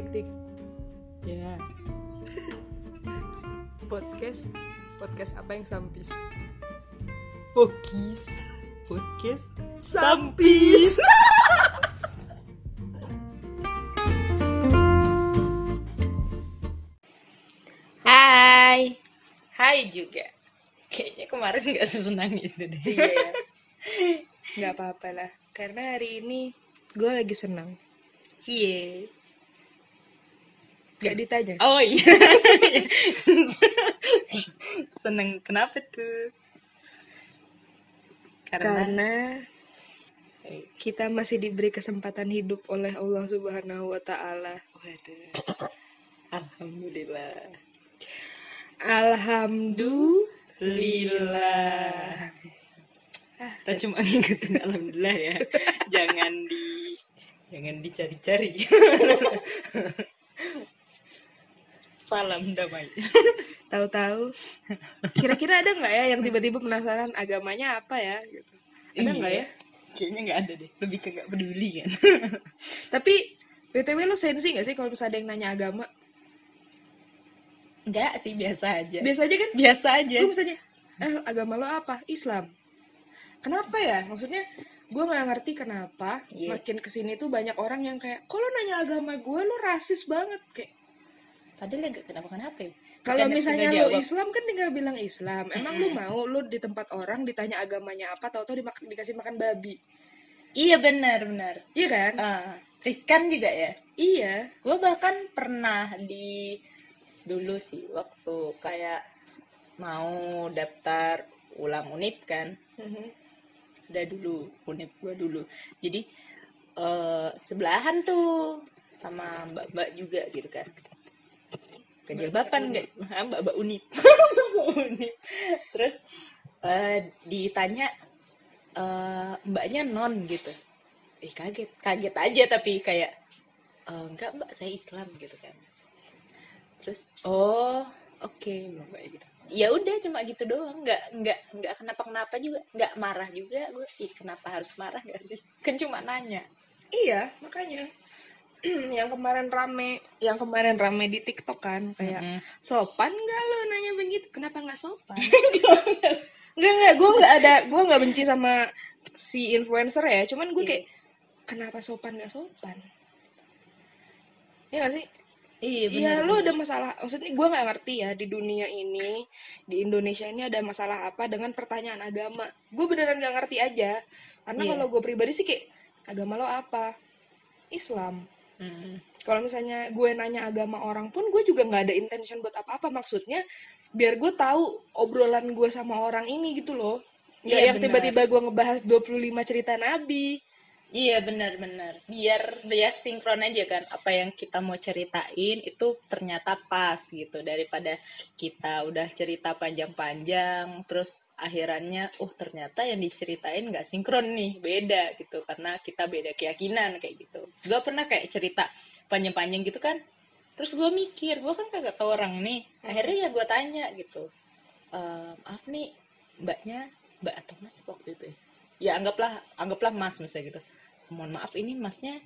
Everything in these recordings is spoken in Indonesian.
tik tik ya. Podcast podcast apa yang sampis? Pokis. Podcast sampis. Hai. Hai juga. Kayaknya kemarin gak sesenang itu deh. Iya. Nggak apa-apa lah. Karena hari ini gue lagi senang. Iya nggak ditanya? Oh iya. Seneng. Kenapa tuh? Karena, karena kita masih diberi kesempatan hidup oleh Allah Subhanahu wa taala. Alhamdulillah. Alhamdulillah. Ah, Kita cuma ngikutin Alhamdulillah ya. Jangan di Jangan dicari-cari Salam damai tahu-tahu kira-kira ada nggak ya yang tiba-tiba penasaran agamanya apa ya gitu. Ada nggak ya? Kayaknya nggak ada deh Lebih ke nggak peduli kan Tapi BTW lo sensi gak sih kalau misalnya ada yang nanya agama? Enggak sih biasa aja Biasa aja kan? Biasa aja Gue misalnya, eh agama lo apa? Islam. Kenapa ya? Maksudnya gue nggak ngerti kenapa Iya. makin ke sini tuh banyak orang yang kayak, kalau nanya agama gue lo rasis banget kayak. Padahal nggak kenapa-kenapa ya Kalau misalnya jawab. Islam kan tinggal bilang Islam. Emang lu Mm-mm. mau lu di tempat orang ditanya agamanya apa, tahu-tahu dimak- dikasih makan babi. Iya benar benar Iya kan? Ah, Riskan juga ya Iya. Gue bahkan pernah di Dulu sih waktu kayak Mau daftar ulang unip kan Mhm. Udah dulu unip gue dulu Jadi eh sebelahan tuh sama mbak-mbak juga gitu kan kejilbaban nggak? Ah, mbak-mbak unip Mbak unip terus eh, ditanya eh, mbaknya non gitu. Eh kaget. Kaget aja tapi kayak "Eh, enggak mbak saya Islam gitu kan. Terus oh oke mbak gitu. Ya udah cuma gitu doang. Nggak nggak nggak kenapa kenapa juga. Nggak marah juga. Gue ih kenapa harus marah gak sih? Kan cuma nanya. Iya, makanya. yang kemarin rame, yang kemarin rame di TikTok kan kayak Mm-mm. sopan nggak lo nanya begitu? Kenapa nggak sopan? Enggak enggak, gue nggak ada, gue nggak benci sama si influencer ya. Cuman gue Iya. kayak kenapa sopan nggak sopan? Iya gak sih? iya benar lo ada masalah. Maksudnya gue nggak ngerti ya di dunia ini, di Indonesia ini ada masalah apa dengan pertanyaan agama. Gue beneran nggak ngerti aja. Karena Iya. kalau gue pribadi sih kayak agama lo apa? Islam. Mm. Kalau misalnya gue nanya agama orang pun, gue juga nggak ada intention buat apa-apa. Maksudnya biar gue tahu obrolan gue sama orang ini gitu loh. Nggak Iya, yang tiba-tiba gue ngebahas 25 cerita Nabi. Iya benar-benar biar biar sinkron aja kan apa yang kita mau ceritain itu ternyata pas gitu daripada kita udah cerita panjang-panjang terus akhirannya oh ternyata yang diceritain nggak sinkron nih beda gitu. Karena kita beda keyakinan kayak gitu. Gue pernah kayak cerita panjang-panjang gitu kan. Terus gue mikir gue kan kagak tau orang nih. Akhirnya ya gue tanya gitu "Eh, maaf nih mbaknya mbak atau mas waktu itu ya? Ya anggaplah anggaplah mas misalnya gitu. Mohon maaf ini masnya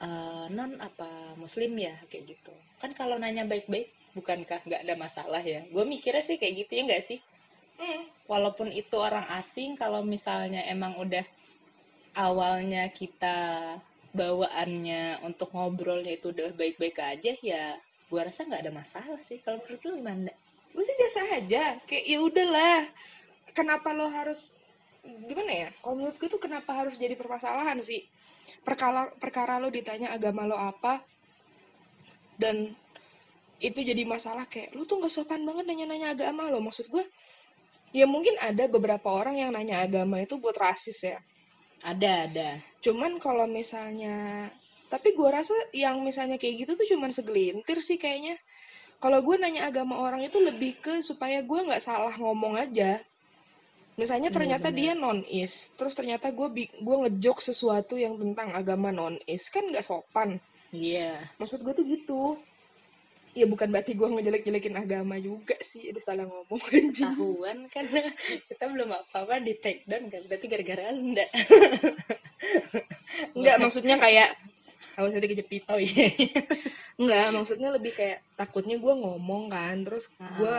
eh, non apa muslim ya? Kayak gitu. Kan kalau nanya baik-baik bukankah nggak ada masalah ya? Gue mikirnya sih kayak gitu ya nggak sih walaupun itu orang asing kalau misalnya emang udah awalnya kita bawaannya untuk ngobrolnya itu udah baik-baik aja ya gue rasa nggak ada masalah sih kalau menurut lu gimana Gue sih biasa aja. Kayak ya udahlah. Kenapa lo harus gimana ya? Kalau menurut gue tuh kenapa harus jadi permasalahan sih? Perkara perkara lo ditanya agama lo apa dan itu jadi masalah kayak lu tuh nggak sopan banget nanya-nanya agama lo. Maksud gue ya mungkin ada beberapa orang yang nanya agama itu buat rasis ya. ada ada Cuman kalau misalnya tapi gue rasa yang misalnya kayak gitu tuh cuman segelintir sih kayaknya. Kalau gue nanya agama orang itu lebih ke supaya gue nggak salah ngomong aja. Misalnya Iya, ternyata dia non-is, terus ternyata gue gue ngejok sesuatu yang tentang agama non-is kan nggak sopan. iya Maksud gue tuh gitu. Ya bukan berarti gue ngejelek-jelekin agama juga sih, udah salah ngomong aja. tahuan kan kita belum apa-apa di take down kan berarti gara-gara lu enggak Enggak maksudnya kayak awas ada kejepit oh iya enggak maksudnya lebih kayak takutnya gue ngomong kan terus Ah. gue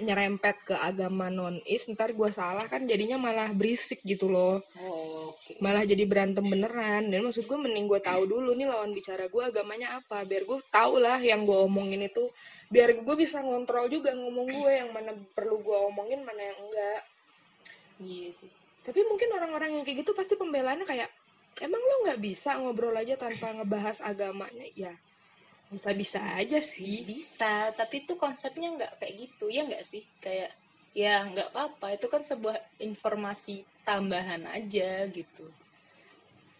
nyerempet ke agama non is ntar gue salah kan jadinya malah berisik gitu loh. Oh, oke. Malah jadi berantem beneran. Dan maksud gue mending gue tahu dulu nih lawan bicara gue agamanya apa biar gue tahu lah yang gue omongin itu. Biar gue bisa ngontrol juga ngomong gue yang mana perlu gue omongin mana yang enggak. Iya sih. Tapi mungkin orang-orang yang kayak gitu pasti pembelaannya kayak emang lo nggak bisa ngobrol aja tanpa ngebahas agamanya? Ya bisa-bisa aja sih. Bisa tapi itu konsepnya nggak kayak gitu ya nggak sih? Kayak ya nggak apa-apa itu kan sebuah informasi tambahan aja gitu.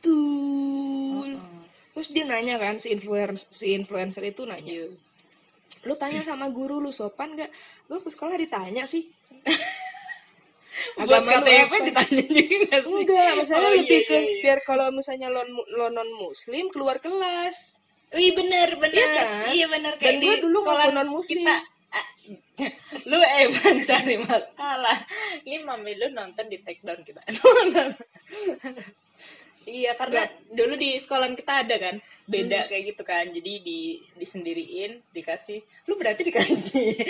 Tuh terus dia nanya kan si influencer si influencer itu nanya Iya. lu tanya sama guru lu sopan gak gue ke sekolah ditanya sih. Buat agama lu KTP apa? ditanya juga nggak sih? Enggak maksudnya Oh, iya, lebih ke iya, iya. biar kalau misalnya lo, lo non muslim keluar kelas Wih bener bener. Iya kan? iya bener dan kayak gue di dulu sekolah non muslim kita Ah, lu emang cari masalah. Ini mami lu nonton di take down kita. Iya karena dulu di sekolah kita ada kan beda kayak gitu kan. Jadi di disendiriin dikasih lu berarti dikasih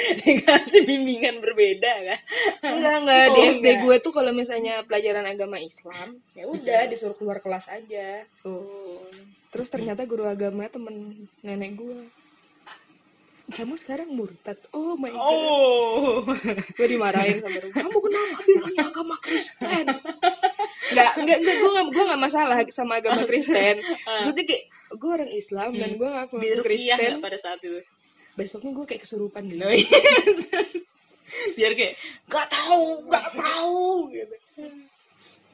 dikasih bimbingan berbeda kan? Enggak enggak. Di Oh, SD enggak. gue tuh kalau misalnya pelajaran agama Islam ya udah disuruh keluar kelas aja. Oh. terus ternyata guru agama temen nenek gue kamu sekarang murtad? Oh my god. Oh. Gue dimarahin sama guru kamu kenapa dia punya agama Kristen? Nggak nggak nggak gue nggak gue nggak masalah sama agama Kristen. Maksudnya kayak gue orang Islam dan Hmm. gue ngaku di ngaku Kristen nggak pada saat itu? Besoknya gue kayak kesurupan gitu. No, iya. biar kayak nggak tahu nggak tahu gitu.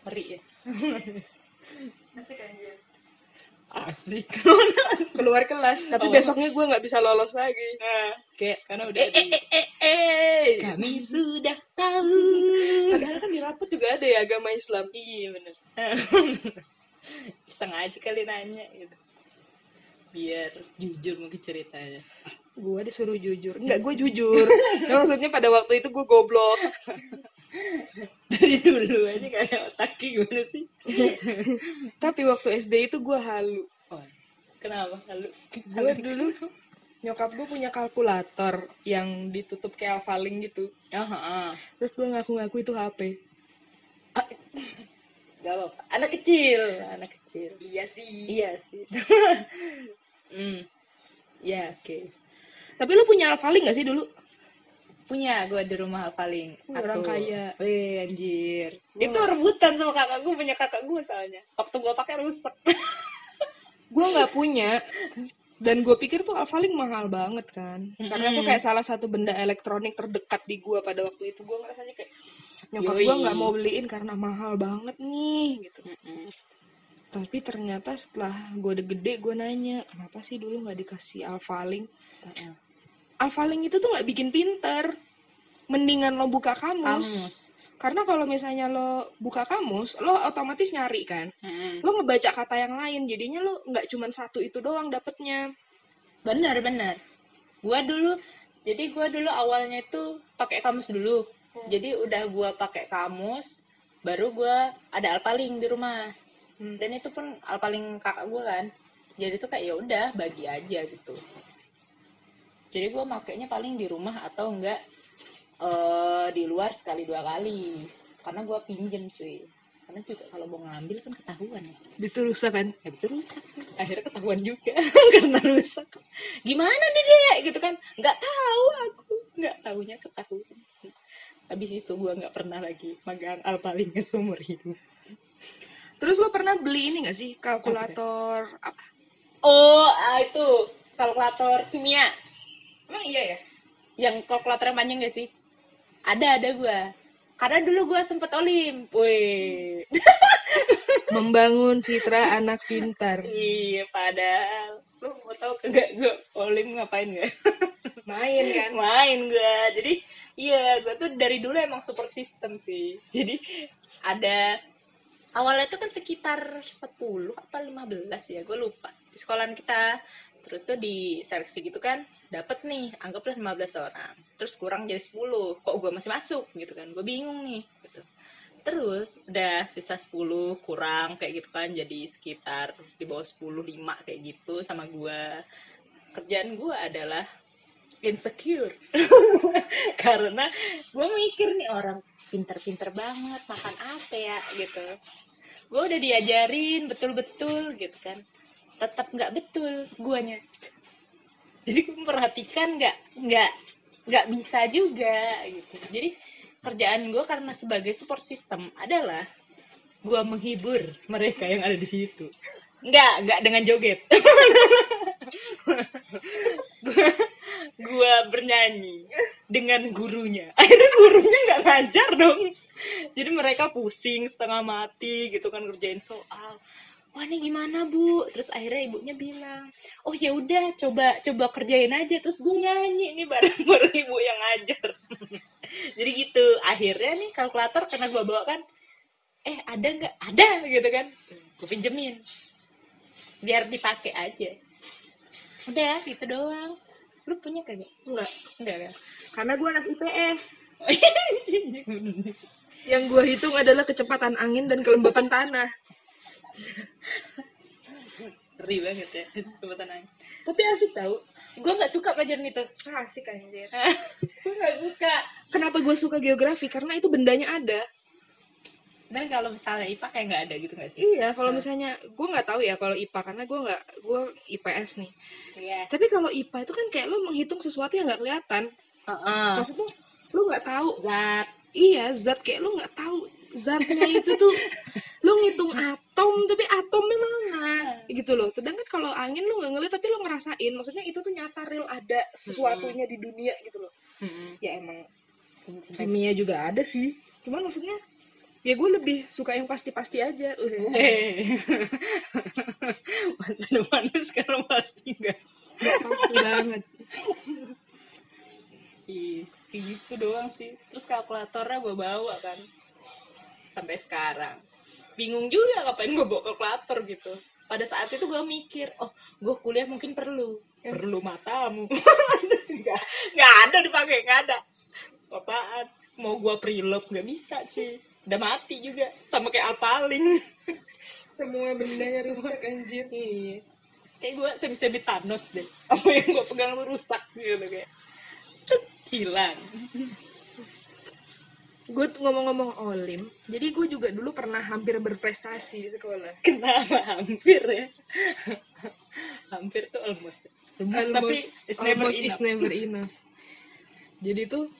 Ngeri ya. Asik aja asik. Keluar kelas. Tapi Oh. besoknya gue nggak bisa lolos lagi. Nah, kayak karena udah eh eh di eh eh eh. Kami sudah tahu. Padahal kan di rapot juga ada ya agama Islam. Iya bener. Sengaja kali nanya gitu biar jujur mungkin ceritanya. Gue disuruh jujur. Nggak gue jujur. Ya, maksudnya pada waktu itu gue goblok. Dari dulu aja kayak otaknya gimana sih? Tapi waktu SD itu gue halu. Oh, kenapa lalu gue dulu nyokap gue punya kalkulator yang ditutup kayak alfaling gitu. Ah ah. terus gue ngaku-ngaku itu HP Gak apa-apa. Anak kecil, anak kecil. iya sih. Iya sih. hmm. Ya, oke. tapi lu punya alfaling gak sih dulu Punya gue di rumah. Wih, orang kaya. Wih, anjir. Gua Itu rebutan sama kakak gue, punya kakak gue soalnya. Waktu gue pakai rusak. gue nggak punya dan gue pikir tuh alfaling mahal banget kan karena tuh Mm-mm. kayak salah satu benda elektronik terdekat di gue pada waktu itu gue ngerasanya kayak nyokap gue nggak mau beliin karena mahal banget nih gitu. Tapi ternyata setelah gue udah gede gue nanya kenapa sih dulu nggak dikasih alfaling Mm-mm. alfaling itu tuh nggak bikin pinter mendingan lo buka kamus, Kamus. karena kalau misalnya lo buka kamus lo otomatis nyari kan Mm-mm. lo ngebaca kata yang lain jadinya lo nggak cuman satu itu doang dapetnya Bener, bener. Gue dulu, jadi gue dulu awalnya itu pakai kamus dulu. Hmm. Jadi udah gue pakai kamus, baru gue ada alpaling di rumah. Hmm. dan itu pun alpaling kakak gue kan. Jadi tuh kayak ya udah bagi aja gitu. Jadi gue makainya paling di rumah atau enggak eh di luar sekali dua kali. Karena gue pinjem cuy. Karena juga kalau mau ngambil kan ketahuan ya. Bisa rusak kan? habis itu rusak. Akhirnya ketahuan juga. Karena rusak. Gimana nih dek? Gitu kan. Nggak tahu aku. Nggak tahunya ketahuan. Habis itu gue nggak pernah lagi magang alpaling seumur hidup Terus lo pernah beli ini gak sih kalkulator apa? Oh, ah, itu kalkulator kimia. Emang iya ya? Yang kalkulator yang panjang gak sih? Ada, ada gua. Karena dulu gua sempet olim. Wih. Membangun citra anak pintar. Iya, padahal. Lu mau tau kagak gua olim ngapain gak? Main kan? Main gua. Jadi, iya, gua tuh dari dulu emang support system sih. Jadi, ada awalnya tuh kan sekitar 10 apa 15 ya, gue lupa. Di sekolahan kita. Terus tuh di seleksi gitu kan, dapet nih, anggaplah 15 orang. Terus kurang jadi 10. Kok gue masih masuk gitu kan? Gue bingung nih gitu. terus udah sisa 10 kurang kayak gitu kan jadi sekitar di bawah 10 5 kayak gitu sama gua kerjaan gua adalah insecure karena gua mikir nih orang pinter-pinter banget makan apa ya gitu gue udah diajarin betul-betul gitu kan. Tetap nggak betul guanya. Jadi gue memperhatikan nggak nggak nggak bisa juga gitu. Jadi kerjaan gue karena sebagai support system adalah gue menghibur mereka yang ada di situ. Nggak nggak dengan joget. Gue bernyanyi dengan gurunya. Akhirnya gurunya nggak ngajar dong jadi mereka pusing setengah mati gitu kan ngerjain soal wah ini gimana bu? Terus akhirnya ibunya bilang oh ya udah coba coba kerjain aja. Terus gue nyanyi nih bareng bareng ibu yang ngajar. Jadi gitu akhirnya nih kalkulator karena gue bawa kan eh ada nggak? Ada gitu kan. Gue pinjemin. Biar dipakai aja. Udah gitu doang. Lu punya kagak? Enggak. Enggak kan? Karena gue anak IPS yang gue hitung adalah kecepatan angin dan kelembapan tanah. Ngeri banget ya kecepatan angin. Tapi asik tau gue nggak suka pelajaran itu. Asik anjir. Gue nggak suka. Kenapa gue suka geografi? Karena itu bendanya ada. Dan kalau misalnya IPA kayak nggak ada gitu nggak sih? Iya kalau Hmm. misalnya gue nggak tahu ya kalau IPA karena gue nggak gue IPS nih. Iya. Tapi kalau IPA itu kan kayak lo menghitung sesuatu yang nggak kelihatan. Heeh. maksudnya lo nggak tahu. Zat iya zat kayak lo nggak tahu zatnya itu tuh lo ngitung atom tapi atomnya mana? Gitu loh. Sedangkan kalau angin lo nggak ngeliat tapi lo ngerasain. Maksudnya itu tuh nyata real ada sesuatunya di dunia gitu loh. Ya emang kimia juga ada sih. Cuman maksudnya ya gue lebih suka yang pasti-pasti aja. Masa depannya sekarang pasti nggak? Nggak pasti banget. Iya, gitu doang sih. Terus kalkulatornya gue bawa kan. Sampai sekarang. Bingung juga ngapain gue bawa kalkulator gitu. Pada saat itu gue mikir, oh gue kuliah mungkin perlu. Ya. Perlu matamu. Nggak, nggak ada dipakai, nggak ada. Apaan? Mau gue preload nggak bisa cuy. Udah mati juga. Sama kayak alpaling. semua bendanya rusak anjir Iya. Kayak gue semi-semi Thanos deh. Apa yang gue pegang rusak gitu kayak. Hilang. gue tuh ngomong-ngomong olim jadi gue juga dulu pernah hampir berprestasi di sekolah Kenapa hampir ya? hampir tuh almost. Almost, tapi it's never almost is enough. never enough jadi tuh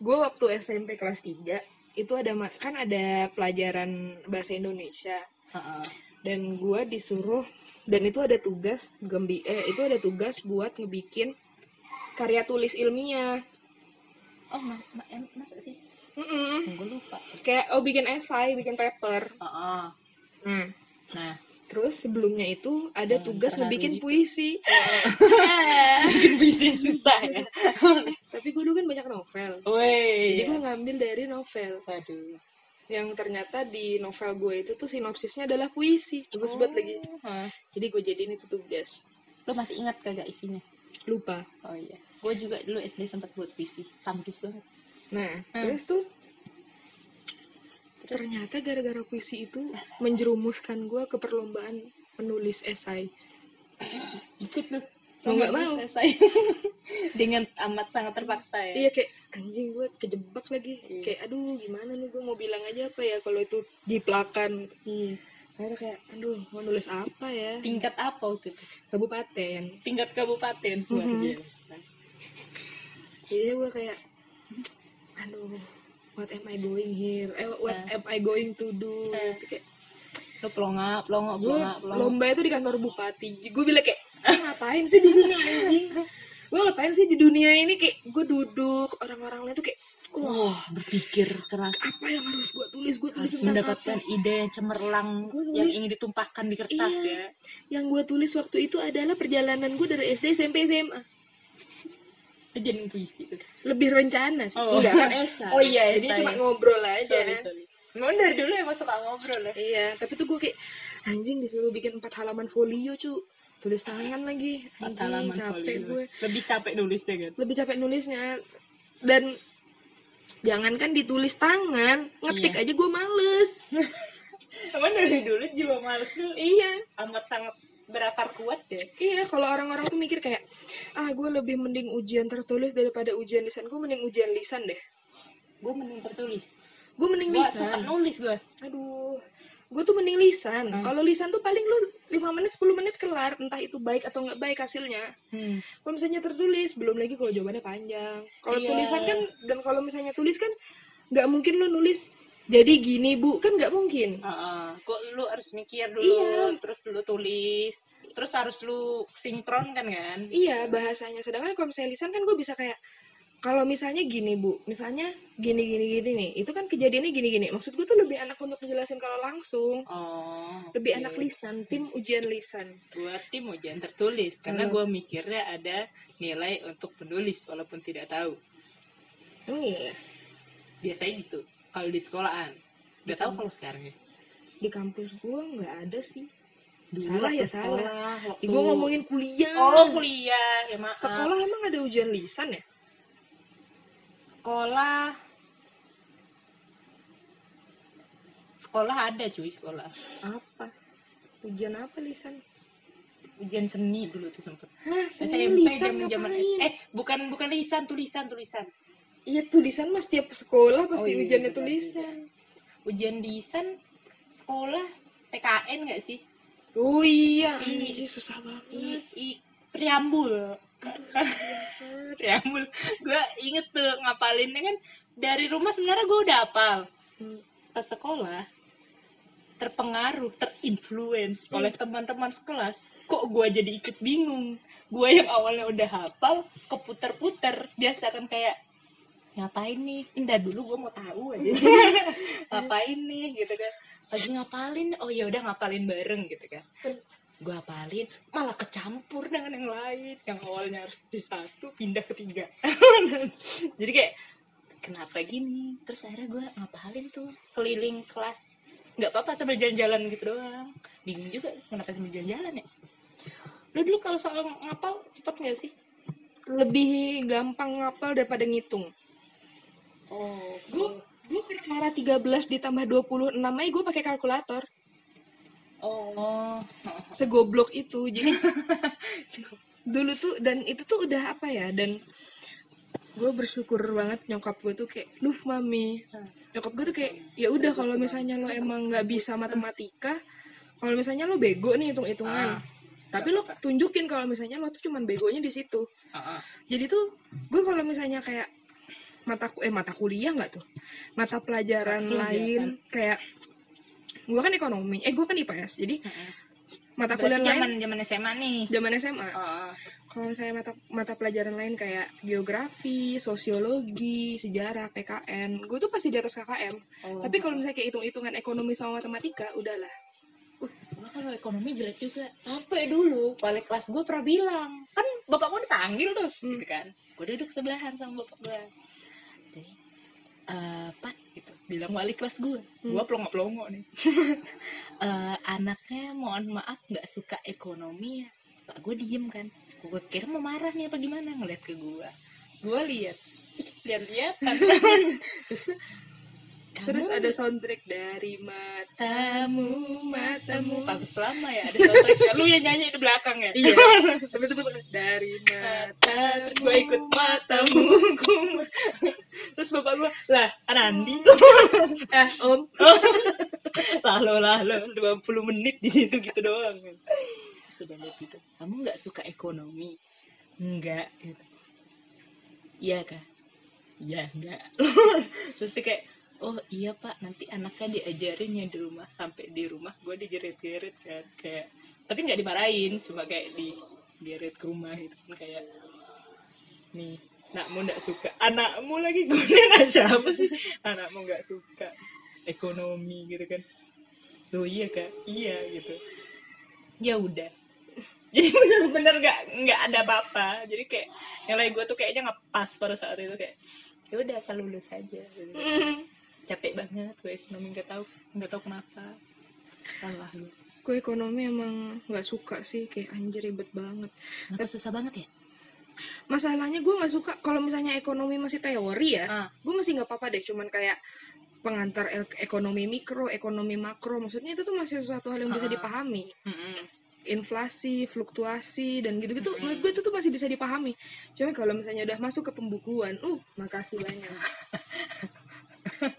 gue waktu SMP kelas 3 itu ada kan ada pelajaran bahasa Indonesia Heeh. dan gue disuruh dan itu ada tugas gembi eh itu ada tugas buat ngebikin karya tulis ilmiah Oh, ma ma masa sih? Mm-mm. Gue lupa. kayak oh bikin esai bikin paper Heeh. nah Nah, terus sebelumnya itu ada Hmm, tugas ngebikin gitu. puisi bikin puisi susah ya. tapi gue dulu kan banyak novel Woi. jadi gue ngambil dari novel Waduh. yang ternyata di novel gue itu tuh sinopsisnya adalah puisi bagus banget lagi Hah. jadi gue jadiin itu tugas Lo masih ingat kagak isinya? lupa Oh iya. Gue juga dulu SD sempat buat puisi. Samdus banget. nah Hmm. terus tuh Terus ternyata gara-gara puisi itu menjerumuskan gue ke perlombaan penulis esai ikut lu. Mau nggak mau. Selesai. Dengan amat sangat terpaksa ya. iya kayak anjing gue kejebak lagi Iya. kayak aduh gimana nih gue mau bilang aja apa ya kalau itu jiplakan Iya. akhirnya kayak aduh mau nulis apa ya Tingkat apa waktu itu? kabupaten Tingkat kabupaten. Luar Mhm. biasa. Jadi gue kayak aduh what am I going here eh what Nah. am I going to do. Gitu, kayak Lo pelonga, pelonga, gue pelonga, pelonga. lomba itu di kantor bupati gue bilang kayak "Ah, ngapain sih di sini anjing gue ngapain sih di dunia ini kayak gue duduk orang-orang lain tuh kayak wah Wah, berpikir keras. apa yang harus gue tulis gue tulis Harus mendapatkan apa ide yang cemerlang Gua nulis- yang ingin ditumpahkan di kertas Iya. ya. yang gue tulis waktu itu adalah perjalanan gue dari SD SMP SMA Jadi puisi lebih rencana sih Oh. enggak kan esai Oh iya, jadi esai. cuma ngobrol aja Sorry, sorry. Memang dari dulu emang suka ngobrol ya. iya tapi tuh gue kayak anjing disuruh bikin empat halaman folio cu tulis tangan lagi Empat halaman capek folio. gue Lebih capek nulisnya kan. lebih capek nulisnya dan jangankan ditulis tangan ngetik Iya. aja gue males Emang dari dulu jiwa males tuh iya amat sangat berakar kuat ya. iya kalau orang-orang tuh mikir kayak ah gue lebih mending ujian tertulis daripada ujian lisan gue mending ujian lisan deh Gue mending tertulis. gue mending Gue lisan suka nulis gue. aduh gue tuh mending lisan Hmm. kalau lisan tuh paling lu 5 menit 10 menit kelar entah itu baik atau nggak baik hasilnya Hmm. kalau misalnya tertulis belum lagi kalau jawabannya panjang kalau Iya. tulisan kan dan kalau misalnya tulis kan nggak mungkin lu nulis jadi gini bu kan nggak mungkin Heeh. Kok lu harus mikir dulu, Iya. terus lu tulis, terus harus lu sinkron kan kan? iya bahasanya sedangkan kalau misalnya lisan kan gue bisa kayak kalau misalnya gini bu misalnya gini gini gini nih itu kan kejadiannya gini gini maksud gue tuh lebih enak untuk menjelasin kalau langsung Oh. lebih enak lisan tim ujian lisan Gua tim ujian tertulis karena Hmm. gua mikirnya ada nilai untuk penulis walaupun tidak tahu. oh iya Biasanya gitu. Kalau di sekolahan. Gak tahu kalau sekarang ya. di kampus gue nggak ada sih Dulu Salah ya, salah. sekolah, waktu... gue ngomongin kuliah Oh kuliah, ya maaf. sekolah emang ada ujian lisan ya Sekolah. Sekolah ada cuy sekolah. apa ujian apa lisan Ujian seni dulu tuh sempet. Hah, seni SMP zaman zaman eh bukan bukan lisan tulisan tulisan. Iya tulisan mas tiap sekolah pasti Oh, iya, ujiannya benar, tulisan. Ujian lisan sekolah PKN nggak sih? Oh iya, Ih. anjir susah I, banget. i, preambul. Banget. Preambul. Gue inget tuh ngapalinnya kan dari rumah sebenarnya gue udah hafal. Hmm. Ke sekolah terpengaruh, terinfluence oleh teman-teman sekelas. Kok gue jadi ikut bingung? Gue yang awalnya udah hafal, keputer-puter. Biasa kan kayak ngapain nih? Enggak dulu gue mau tahu aja. ngapain nih gitu kan. Lagi ngapalin, oh ya udah ngapalin bareng gitu kan. Gue hafalin, malah kecampur dengan yang lain. Yang awalnya harus di satu, pindah ke tiga. Jadi kayak, kenapa gini? Terus akhirnya gue ngapalin tuh, keliling kelas. Nggak apa-apa sambil jalan-jalan gitu doang. Bingung juga, kenapa sambil jalan-jalan ya? Lu dulu kalau soal ngapal, cepet nggak sih? Lebih gampang ngapal daripada ngitung. Oh, Gue gue perkara 13 ditambah 26 aja gue pakai kalkulator. Oh, Segoblok itu. Jadi dulu tuh dan itu tuh udah apa ya dan gue bersyukur banget nyokap gue tuh kayak duh mami Hmm. nyokap gue tuh kayak ya udah kalau misalnya lo emang nggak bisa matematika kalau misalnya lo bego nih hitung hitungan Ah. tapi lo tunjukin kalau misalnya lo tuh cuman begonya di situ Ah, ah. jadi tuh gue kalau misalnya kayak mata eh mata kuliah nggak tuh mata pelajaran lain kayak gue kan ekonomi eh gue kan IPS jadi Mm-mm. mata Berarti kuliah lain zaman zaman SMA nih. zaman SMA Oh, kalau saya mata mata pelajaran lain kayak geografi, sosiologi, sejarah, PKN, gue tuh pasti di atas KKM. oh. Tapi kalau misalnya kayak hitung-hitungan ekonomi sama matematika, udahlah. Gua kalau ekonomi jelek juga. Sampai dulu wali kelas gue pernah bilang, kan bapak gue dipanggil tuh, Hmm. gitu kan. Gue duduk sebelahan sama bapak gue. Eh Pat, gitu. Bilang wali kelas gue. Hmm. Gue pelongo-pelongo nih. Eh, anaknya mohon maaf nggak suka ekonomi ya. Pak gue diem kan. Gue kira mau marah nih apa gimana ngeliat ke gue. Gue lihat, lihat-lihatan. Terus, Terus "Kamu ada soundtrack dari matamu, matamu. Bagus lama ya ada soundtrack lu yang nyanyi di belakang ya Iya. Tapi itu dari mata. terus gue ikut matamu terus bapak gue lah Anandi Eh, Om. lalu lalu 20 menit di situ gitu doang. Sudah lihat gitu kamu nggak suka ekonomi? Enggak gitu. Iya kak. Iya enggak terus dia kayak oh iya pak. Nanti anaknya diajarin ya di rumah sampai di rumah gue digeret-geret kan. Kayak tapi nggak dimarahin cuma kayak di geret ke rumah gitu kan kayak nih anakmu nggak suka. Anakmu lagi gue anak siapa sih? Anakmu nggak suka ekonomi gitu kan. Oh iya kak? Iya gitu. Ya udah. Jadi bener-bener nggak nggak ada apa-apa. Jadi kayak nilai gue tuh kayaknya nggak pas pada saat itu kayak ya udah asal lulus aja. Gitu. capek banget gue ekonomi nggak tahu nggak tahu kenapa. Salah Gue ekonomi emang nggak suka sih, kayak anjir ribet banget. kenapa? Susah banget ya masalahnya gue nggak suka kalau misalnya ekonomi masih teori ya Ah. gue masih nggak apa-apa deh cuman kayak pengantar ek- ekonomi mikro ekonomi makro maksudnya itu tuh masih sesuatu hal yang bisa Ah. dipahami Mm-mm. inflasi fluktuasi dan gitu-gitu Mm-mm. menurut gue itu tuh masih bisa dipahami cuma kalau misalnya udah masuk ke pembukuan uh makasih banyak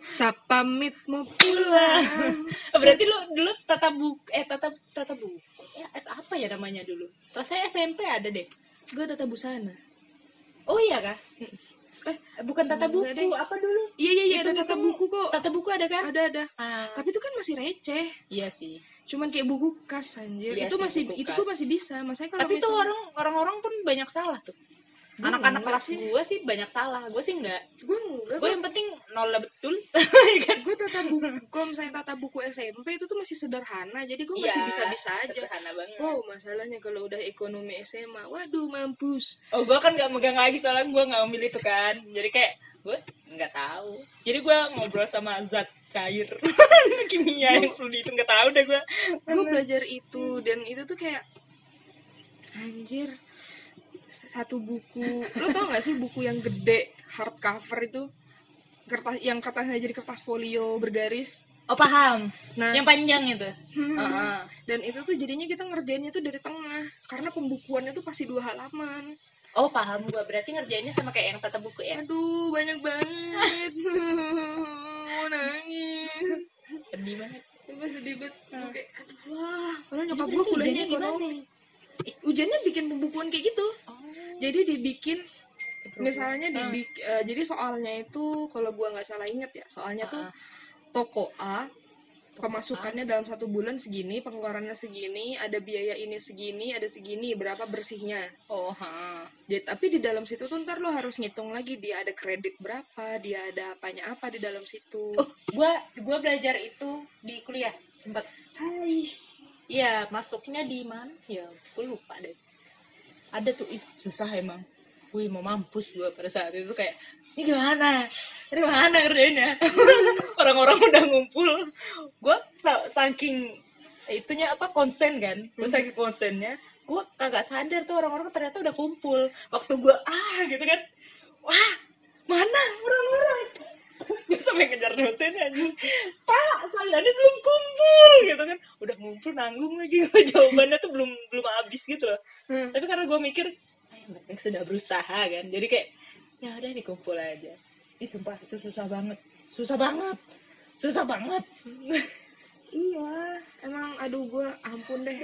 Sapamit mau pulang Oh, berarti lu dulu tata buku eh tata tata buku ya eh, apa ya namanya dulu terus saya SMP ada deh gue tata busana oh iya kah? Eh bukan tata buku deh. apa dulu? Iya iya iya Itu- ada tata itu- buku kok. Tata buku ada kan ada ada. Ah, tapi itu kan masih receh. Iya sih. Cuman kayak buku kas anjir. Iya itu sih, masih itu gue masih bisa. Masanya kalau tapi misalnya- orang orang-orang pun banyak salah tuh anak-anak kelas sih. gue sih banyak salah. Gue sih enggak gue enggak gue yang penting nolnya betul. Gue tata buku kalau misalnya tata buku SMP itu tuh masih sederhana jadi gue masih bisa bisa aja. sederhana banget. Wow masalahnya kalau udah ekonomi SMA waduh mampus. Oh gue kan nggak megang lagi soalnya gue nggak ambil itu kan. Jadi kayak gue nggak tahu. Jadi gue ngobrol sama zat cair. Kimia yang perlu dihitung nggak tahu deh gue gue belajar itu dan itu tuh kayak anjir satu buku. Lo tau gak sih buku yang gede hardcover itu? Kertas yang kertasnya jadi kertas folio bergaris. Oh paham. Nah. Yang panjang itu? Hmm, Heeh. dan itu tuh jadinya kita ngerjainnya tuh dari tengah. Karena pembukuannya tuh pasti dua halaman. Oh paham gue berarti ngerjainnya sama kayak yang tata buku ya? Aduh banyak banget. Mau nangis. Sedih banget. Sedih banget. Gua Hmm. kayak aduh wah padahal nyokap gue berarti kuliahnya ekonomi ujiannya bikin pembukuan kayak gitu. Oh. Jadi dibikin misalnya dibik eh, jadi soalnya itu kalau gua nggak salah inget ya soalnya tuh Ah, toko A pemasukannya dalam satu bulan segini pengeluarannya segini ada biaya ini segini ada segini berapa bersihnya. Oh ha. jadi tapi di dalam situ tuh ntar lo harus ngitung lagi dia ada kredit berapa dia ada apanya apa di dalam situ. Oh gue gue belajar itu di kuliah sempat Hai. Iya, masuknya di mana? Ya, gue lupa deh. Ada tuh, ih, susah emang. Wih, mau mampus gue pada saat itu kayak, ini gimana? Ini mana kerjainnya? Orang-orang udah ngumpul. Gue sa- saking itunya apa konsen kan? Gue Hmm. saking konsennya, gue kagak sadar tuh orang-orang ternyata udah kumpul. Waktu gue ah gitu kan, wah mana orang-orang? gue sampai ngejar dosen aja pak saya ini belum kumpul gitu kan. Udah ngumpul nanggung lagi. Jawabannya tuh belum belum habis gitu loh. Hmm. tapi karena gue mikir "Ah, yang penting sudah berusaha kan. Jadi kayak ya udah dikumpul aja. Ih, sumpah itu susah banget. Susah banget. Susah banget. Iya emang aduh gua ampun deh.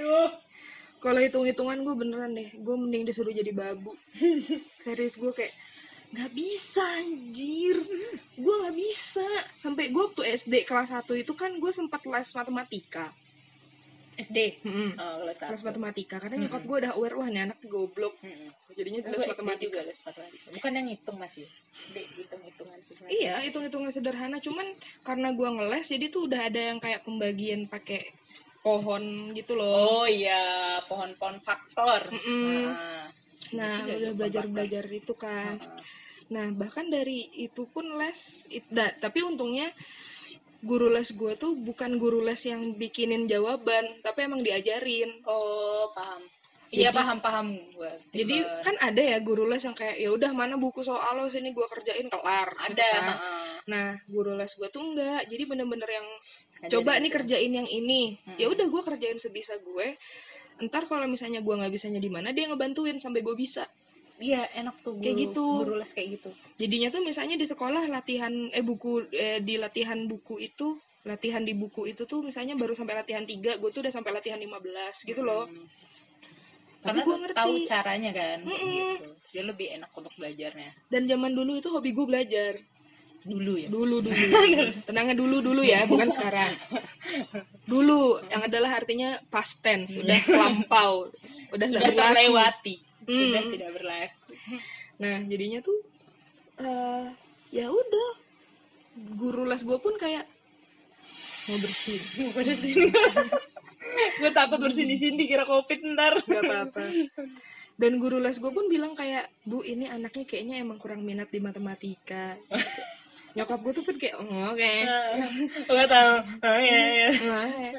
Kalau hitung hitungan gue beneran deh. Gue mending disuruh jadi babu. Serius gue kayak nggak bisa anjir. Gue nggak bisa. Sampai gue waktu SD kelas 1 itu kan gue sempat les matematika. SD Mm-mm. oh kelas les satu. Matematika. Karena nyokap Mm-mm. gue udah aware wah nih anak goblok. Mm-mm. jadinya Gue les matematika. juga les matematika. Bukan yang ngitung masih SD hitung hitungan sih iya hitung hitungan sederhana. Cuman karena gue ngeles jadi tuh udah ada yang kayak pembagian pakai pohon gitu loh. Oh iya. Pohon-pohon faktor. Mm-mm. nah, nah udah pohon belajar belajar itu kan. Heeh. Nah, bahkan dari itu pun les, it- da- tapi untungnya guru les gue tuh bukan guru les yang bikinin jawaban, tapi emang diajarin. Oh, paham. Iya, Jadi- paham-paham gue. Jadi kan ada ya guru les yang kayak ya udah mana buku soal lo sini gue kerjain kelar. gitu ada, kan. Nah, guru les gue tuh enggak. Jadi bener-bener yang Ada coba nih kerjain yang ini. Mm-mm. Ya udah gue kerjain sebisa gue. Ntar kalau misalnya gue nggak bisanya di mana dia ngebantuin sampai gue bisa. Iya, enak tuh guru, Kayak gitu. Guru les kayak gitu. jadinya tuh misalnya di sekolah latihan eh buku eh, di latihan buku itu latihan di buku itu tuh misalnya baru sampai latihan 3 gue tuh udah sampai latihan 15 gitu loh Hmm. tapi Karena gue ngerti tahu caranya kan. Mm-mm. Gitu. Dia lebih enak untuk belajarnya. dan zaman dulu itu hobi gue belajar Dulu ya. dulu dulu tenangnya dulu dulu ya bukan sekarang dulu yang adalah artinya past tense udah lampau udah Sudah berlaku terlewati. Sudah Hmm. tidak berlaku. nah jadinya tuh eh ya udah guru les gue pun kayak mau bersin Pada sini. gue takut bersini-sini kira covid ntar. Gak apa-apa. Dan guru les gue pun bilang kayak, Bu ini anaknya kayaknya emang kurang minat di matematika. Nyokap gue tuh kan kayak, oh, oke. Gue tahu. Oh iya iya. Nah, ya.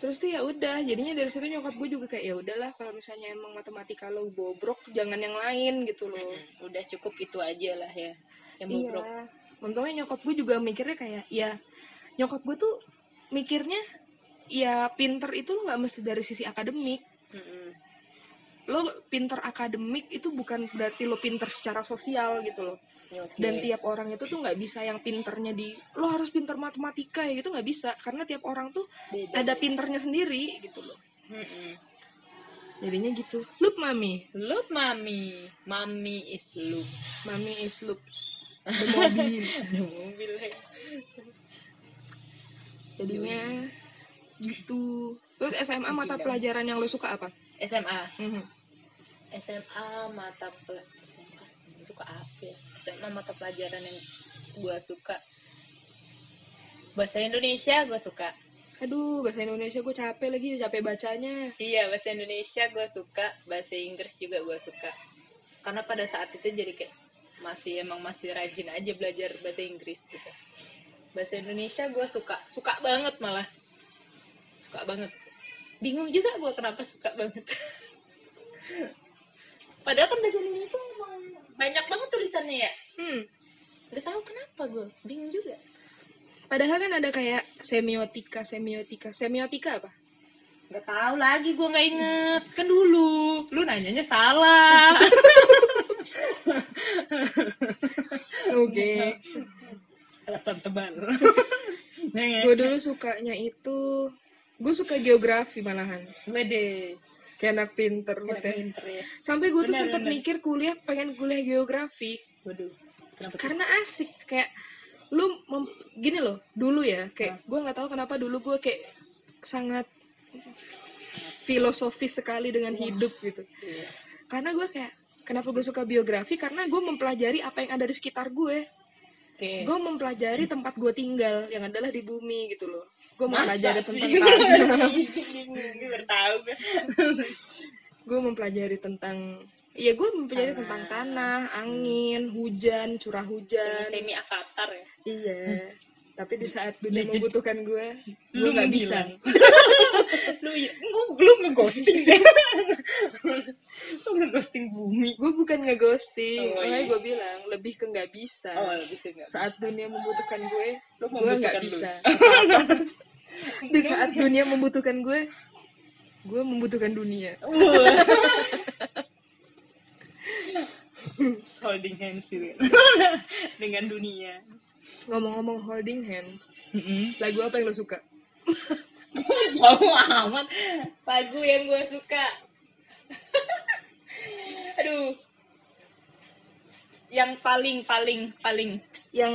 Terus tuh ya udah jadinya dari situ nyokap gue juga kayak ya udahlah kalau misalnya emang matematika lo bobrok jangan yang lain gitu loh. Udah cukup itu aja lah ya yang iya. bobrok. Untungnya nyokap gue juga mikirnya kayak ya nyokap gue tuh mikirnya ya pinter itu lo nggak mesti dari sisi akademik. Mm-mm. Lo pinter akademik itu bukan berarti lo pinter secara sosial gitu loh Oke. dan tiap orang itu tuh nggak bisa yang pinternya di lo harus pinter matematika ya gitu nggak bisa karena tiap orang tuh Beda. ada pinternya sendiri gitu loh Mm-mm. jadinya gitu loop mami Loop mami, mami is loop. mami is loop the mobil ya. jadinya gitu terus SMA mata Gila. pelajaran yang lo suka apa SMA, Mhm. SMA mata pel SMA suka apa ya? SMA mata pelajaran yang gua suka bahasa Indonesia gua suka. aduh bahasa Indonesia gue capek lagi capek bacanya Iya bahasa Indonesia gua suka, bahasa Inggris juga gua suka. Karena pada saat itu jadi kayak masih emang masih rajin aja belajar bahasa Inggris gitu. Bahasa Indonesia gua suka, suka banget malah, suka banget. Bingung juga gua kenapa suka banget. Padahal kan bahasa Indonesia emang banyak banget tulisannya ya. hmm Gak tahu kenapa gue, bingung juga. padahal kan ada kayak semiotika semiotika semiotika apa Gak tahu lagi gue nggak inget kan dulu. Lu nanyanya salah. oke Alasan tebal. gue dulu sukanya itu gue suka geografi malahan Wede. Anak pinter gitu ya. pinter ya. sampai gue tuh sempat mikir kuliah pengen kuliah geografi Waduh. Kenapa karena asik kayak lu mem- gini loh dulu ya kayak gue nggak tahu kenapa dulu gue kayak sangat filosofis sekali dengan Wah. hidup gitu Iya. karena gue kayak kenapa gue suka biografi karena gue mempelajari apa yang ada di sekitar gue Oke. gue mempelajari tempat gue tinggal yang adalah di bumi gitu loh gue Masa mempelajari sih? tentang tanah Gue mempelajari tentang Iya, gue mempelajari Tanah. tentang tanah, angin, hujan, curah hujan. Semi avatar ya. Iya. Tapi di saat dunia Legend. membutuhkan gue, gue Lu nggak bisa. lu lu lu ngeghosting deh. lu ngeghosting bumi. Gue bukan ngeghosting, Oh, makanya iya. gue bilang lebih ke nggak bisa. Oh, saat bisa. dunia membutuhkan gue, lu gue nggak bisa. di saat dunia membutuhkan gue, gue membutuhkan dunia. Holding hands gitu. dengan dunia. Ngomong-ngomong holding hands, Mm-mm. lagu apa yang lo suka? Jauh amat lagu yang gue suka. Aduh. Yang paling paling paling Yang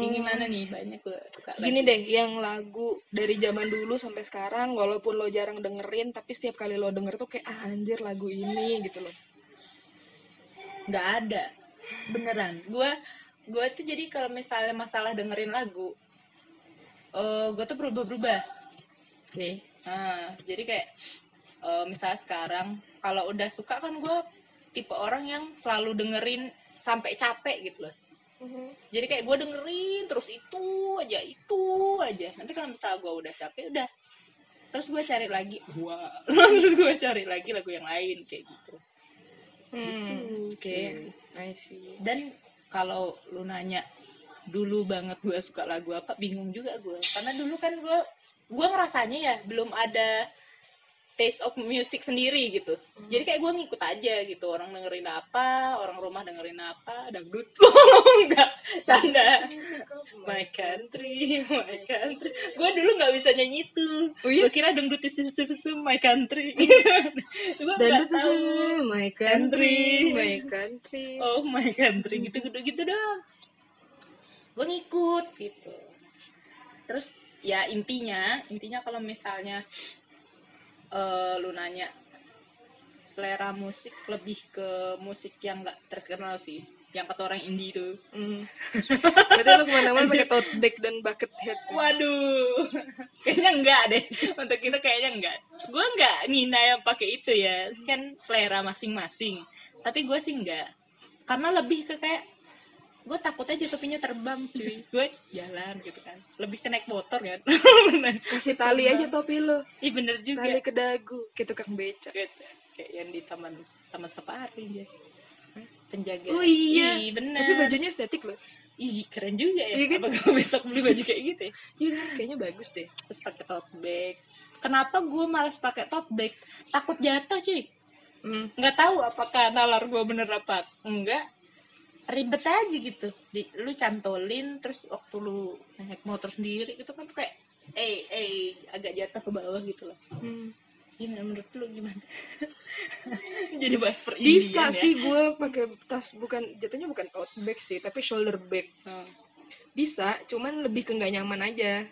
ini mana nih banyak gue suka. Gini lagu. deh, yang lagu dari zaman dulu sampai sekarang, walaupun lo jarang dengerin, tapi setiap kali lo denger tuh kayak ah anjir lagu ini gitu loh. nggak ada beneran gue gue tuh jadi kalau misalnya masalah dengerin lagu eh gue tuh berubah-berubah Oke. Nah, jadi kayak eh, misalnya sekarang kalau udah suka kan gue tipe orang yang selalu dengerin sampai capek gitu loh jadi kayak gue dengerin terus itu aja itu aja nanti kalau misalnya gue udah capek udah terus gue cari lagi wah terus gue cari lagi lagu yang lain kayak gitu Hmm, oke. Gitu. I see. dan kalau lu nanya dulu banget gue suka lagu apa? Bingung juga gue karena dulu kan gue gue ngerasanya ya belum ada taste of music sendiri gitu. Jadi kayak gue ngikut aja gitu orang dengerin apa orang rumah dengerin apa dangdut enggak canda. My country my country. gue dulu nggak bisa nyanyi itu Oh iya? gue kira dangdut susu my country. Gue nggak tahu. my country, Country. my country. oh my country. Gitu gitu gitu dong gue ngikut gitu. Terus ya intinya intinya kalau misalnya eh lu nanya selera musik lebih ke musik yang nggak terkenal sih yang kata orang indie tuh Hmm. Berarti lo ke mana-mana pakai tote bag dan bucket hat. waduh. Kayaknya enggak deh. Untuk kita kayaknya enggak gue enggak ngina yang pakai itu ya. Kan selera masing-masing. Tapi gue sih enggak karena lebih ke kayak gue takut aja topinya terbang cuy. Gue jalan gitu kan. Lebih ke naik motor kan. Kasih tali aja topi lo iya bener juga. Tali ke dagu kayak tukang beca kayak, kayak yang di taman taman safari ya penjaga. Oh iya. Ih, bener. Tapi bajunya estetik loh. Ih, keren juga ya. Iya kan? apa gue besok beli baju kayak gitu ya? Iya kan? Kayaknya bagus deh. Terus pakai tote bag. Kenapa gue malas pakai tote bag? Takut jatuh cuy. Hmm. nggak tahu apakah nalar gue bener apa enggak ribet aja gitu. Di, lu cantolin terus waktu lu naik motor sendiri itu kan kayak eh eh agak jatuh ke bawah gitu loh. Hmm. gimana? Menurut lu gimana? Jadi bahas per bisa ya. sih gue pakai tas bukan jatuhnya bukan tote bag sih tapi shoulder bag. Hmm. bisa cuman lebih ke nggak nyaman aja.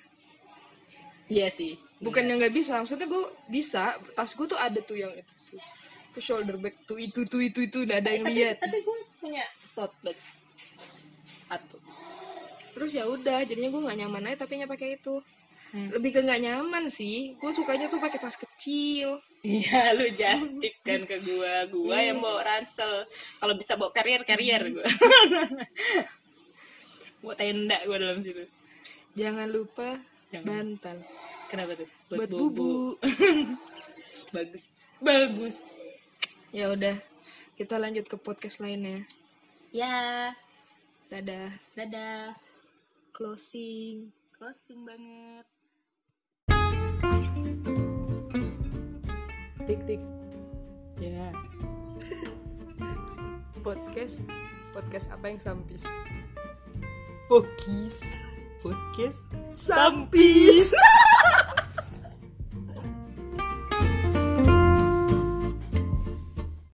Iya sih. Bukan yang nggak bisa maksudnya gue bisa. Tas gue tuh ada tuh yang itu tuh, tuh shoulder bag tuh itu tuh itu itu udah ada yang tapi, lihat. tapi gue punya tote bag satu terus ya udah jadinya gue nggak nyaman aja tapi pakai itu Hmm. lebih ke nggak nyaman sih gue sukanya tuh pakai tas kecil Iya, lu just tip kan ke gua. Gua Iya. yang bawa ransel. Kalau bisa bawa carrier, carrier gua. bawa tenda gua dalam situ. jangan lupa Jangan. bantal Kenapa tuh? buat bubu Bagus. Bagus. ya udah kita lanjut ke podcast lainnya Ya, dadah dadah. closing Closing banget. tik tik Ya. podcast podcast apa yang sampis Pokis. Podcast sampis